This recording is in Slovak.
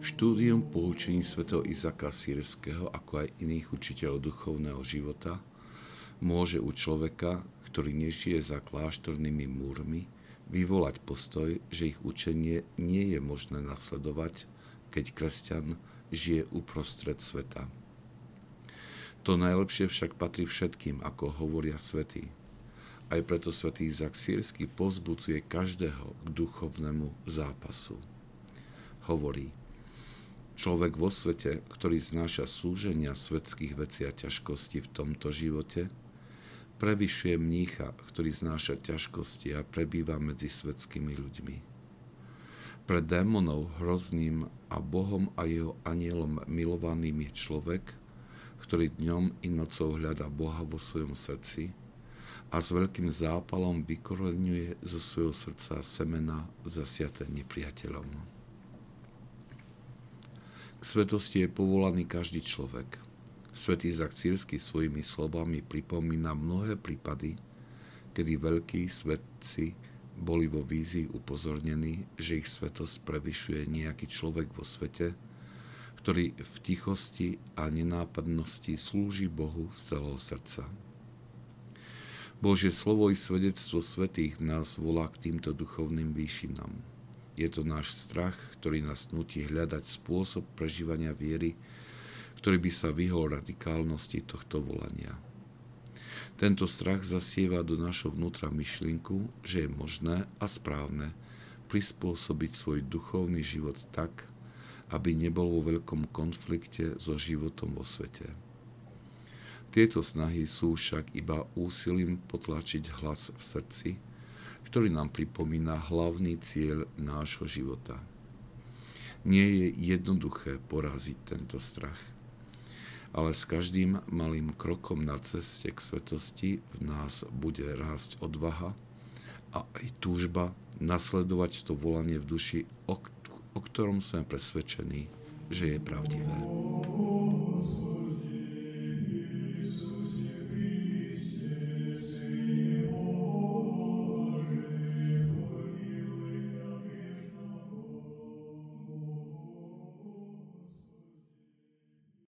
Štúdium poučení svätého Izaka Sírského, ako aj iných učiteľov duchovného života, môže u človeka, ktorý nežije za kláštornými múrmi, vyvolať postoj, že ich učenie nie je možné nasledovať, keď kresťan žije uprostred sveta. To najlepšie však patrí všetkým, ako hovoria svätí. Aj preto svätý Izak Sírsky pozbudzuje každého k duchovnému zápasu. Hovorí, Človek vo svete, ktorý znáša súženia svetských vecí a ťažkosti v tomto živote, prevyšuje mnícha, ktorý znáša ťažkosti a prebýva medzi svetskými ľuďmi. Pre démonov hrozným a Bohom a jeho anielom milovaným je človek, ktorý dňom i nocou hľada Boha vo svojom srdci a s veľkým zápalom vykoreňuje zo svojho srdca semena zasiaté nepriateľom. Svetosti je povolaný každý človek. Svetý Zakcírsky svojimi slovami pripomína mnohé prípady, kedy veľkí svetci boli vo vízii upozornení, že ich svetosť prevyšuje nejaký človek vo svete, ktorý v tichosti a nenápadnosti slúži Bohu z celého srdca. Božie slovo i svedectvo svetých nás volá k týmto duchovným výšinám. Je to náš strach, ktorý nás nutí hľadať spôsob prežívania viery, ktorý by sa vyhol radikálnosti tohto volania. Tento strach zasieva do našho vnútra myšlienku, že je možné a správne prispôsobiť svoj duchovný život tak, aby nebol vo veľkom konflikte so životom vo svete. Tieto snahy sú však iba úsilím potlačiť hlas v srdci, ktorý nám pripomína hlavný cieľ nášho života. Nie je jednoduché poraziť tento strach, ale s každým malým krokom na ceste k svetosti v nás bude rásť odvaha a aj túžba nasledovať to volanie v duši, o, o ktorom sme presvedčení, že je pravdivé.